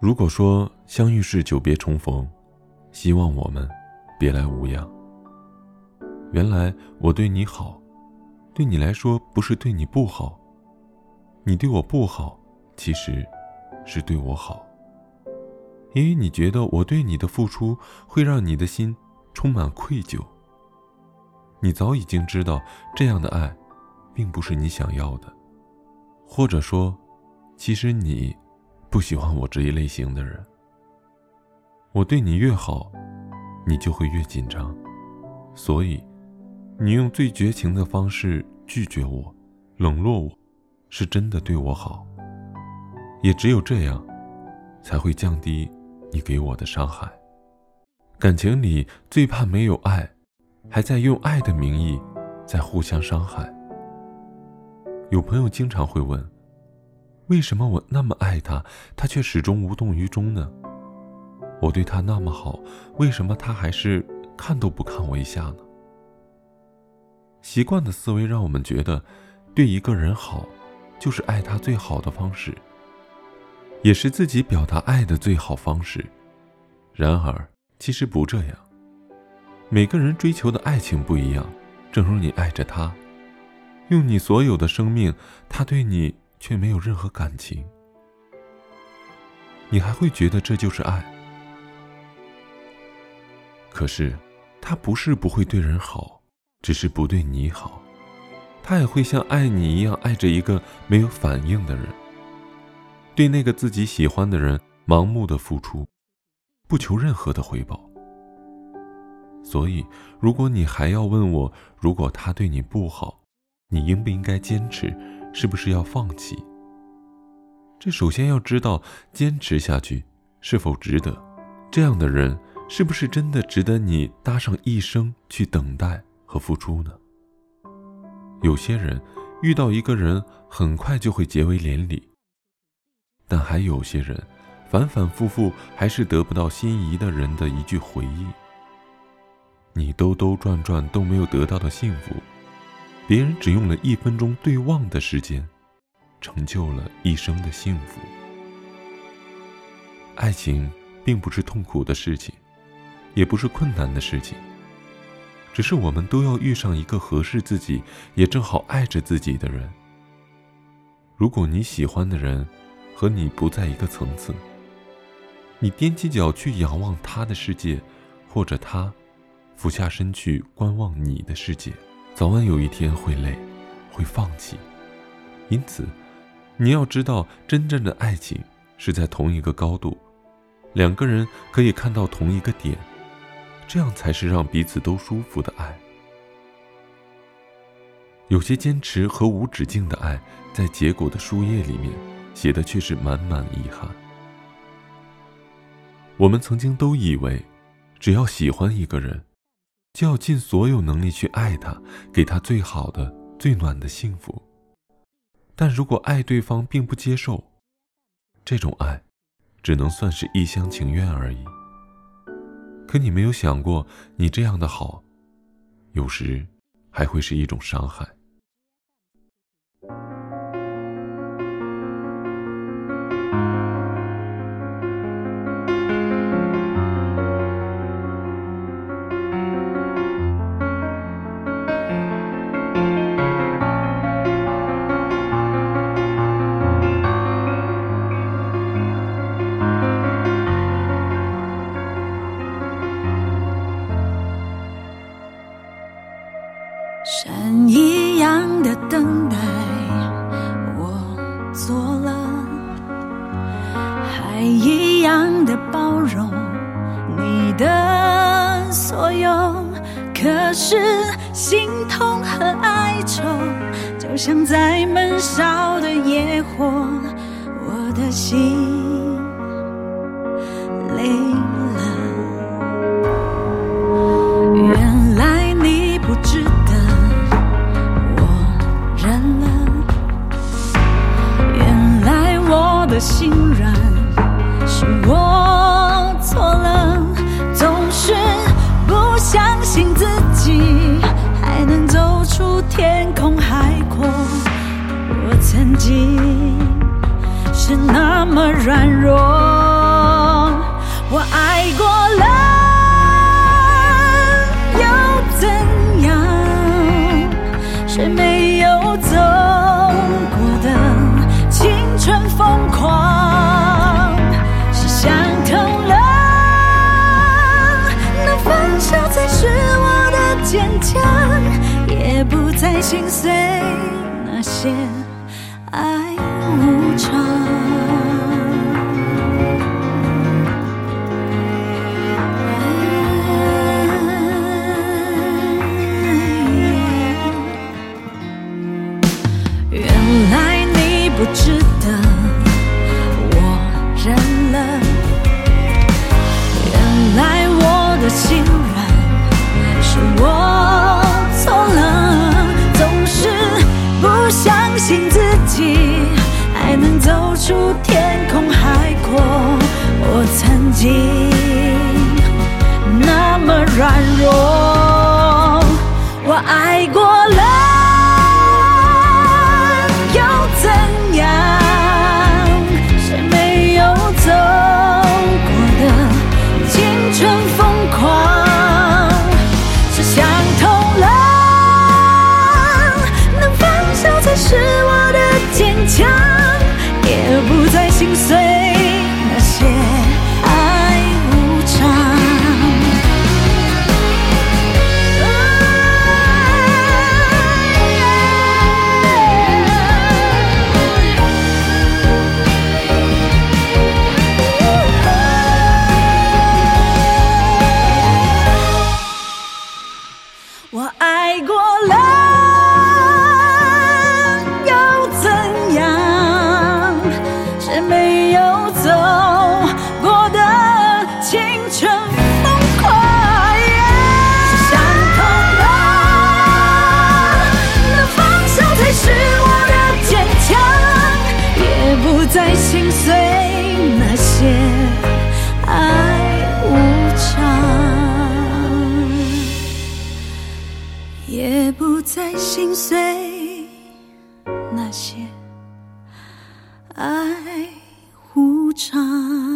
如果说相遇是久别重逢，希望我们别来无恙。原来我对你好，对你来说不是对你不好，你对我不好，其实是对我好。因为你觉得我对你的付出会让你的心充满愧疚。你早已经知道这样的爱，并不是你想要的，或者说，其实你不喜欢我这一类型的人。我对你越好，你就会越紧张，所以，你用最绝情的方式拒绝我，冷落我，是真的对我好。也只有这样，才会降低你给我的伤害。感情里最怕没有爱。还在用爱的名义，在互相伤害。有朋友经常会问：为什么我那么爱他，他却始终无动于衷呢？我对他那么好，为什么他还是看都不看我一下呢？习惯的思维让我们觉得，对一个人好，就是爱他最好的方式，也是自己表达爱的最好方式。然而，其实不这样。每个人追求的爱情不一样，正如你爱着他，用你所有的生命，他对你却没有任何感情，你还会觉得这就是爱？可是，他不是不会对人好，只是不对你好，他也会像爱你一样爱着一个没有反应的人，对那个自己喜欢的人盲目的付出，不求任何的回报。所以，如果你还要问我，如果他对你不好，你应不应该坚持？是不是要放弃？这首先要知道，坚持下去是否值得？这样的人是不是真的值得你搭上一生去等待和付出呢？有些人遇到一个人，很快就会结为连理，但还有些人，反反复复还是得不到心仪的人的一句回应。你兜兜转转都没有得到的幸福，别人只用了一分钟对望的时间，成就了一生的幸福。爱情并不是痛苦的事情，也不是困难的事情，只是我们都要遇上一个合适自己，也正好爱着自己的人。如果你喜欢的人和你不在一个层次，你踮起脚去仰望他的世界，或者他。俯下身去观望你的世界，早晚有一天会累，会放弃。因此，你要知道，真正的爱情是在同一个高度，两个人可以看到同一个点，这样才是让彼此都舒服的爱。有些坚持和无止境的爱，在结果的书页里面写的却是满满遗憾。我们曾经都以为，只要喜欢一个人。就要尽所有能力去爱他，给他最好的、最暖的幸福。但如果爱对方并不接受，这种爱，只能算是一厢情愿而已。可你没有想过，你这样的好，有时还会是一种伤害。山一样的等待，我做了；海一样的包容你的所有。可是心痛和哀愁，就像在闷烧的野火，我的心累。坚强，也不再心碎那些爱无常。原来你不值得我认了，原来我的心软是我起还能走出天空海阔。我曾经那么软弱，我爱过也不再心碎那些爱无常。